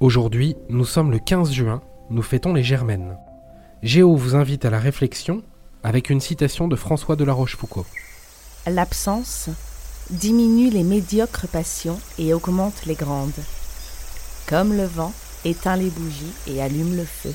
Aujourd'hui, nous sommes le 15 juin, nous fêtons les Germaines. Géo vous invite à la réflexion avec une citation de François de la Rochefoucauld. L'absence diminue les médiocres passions et augmente les grandes. Comme le vent éteint les bougies et allume le feu.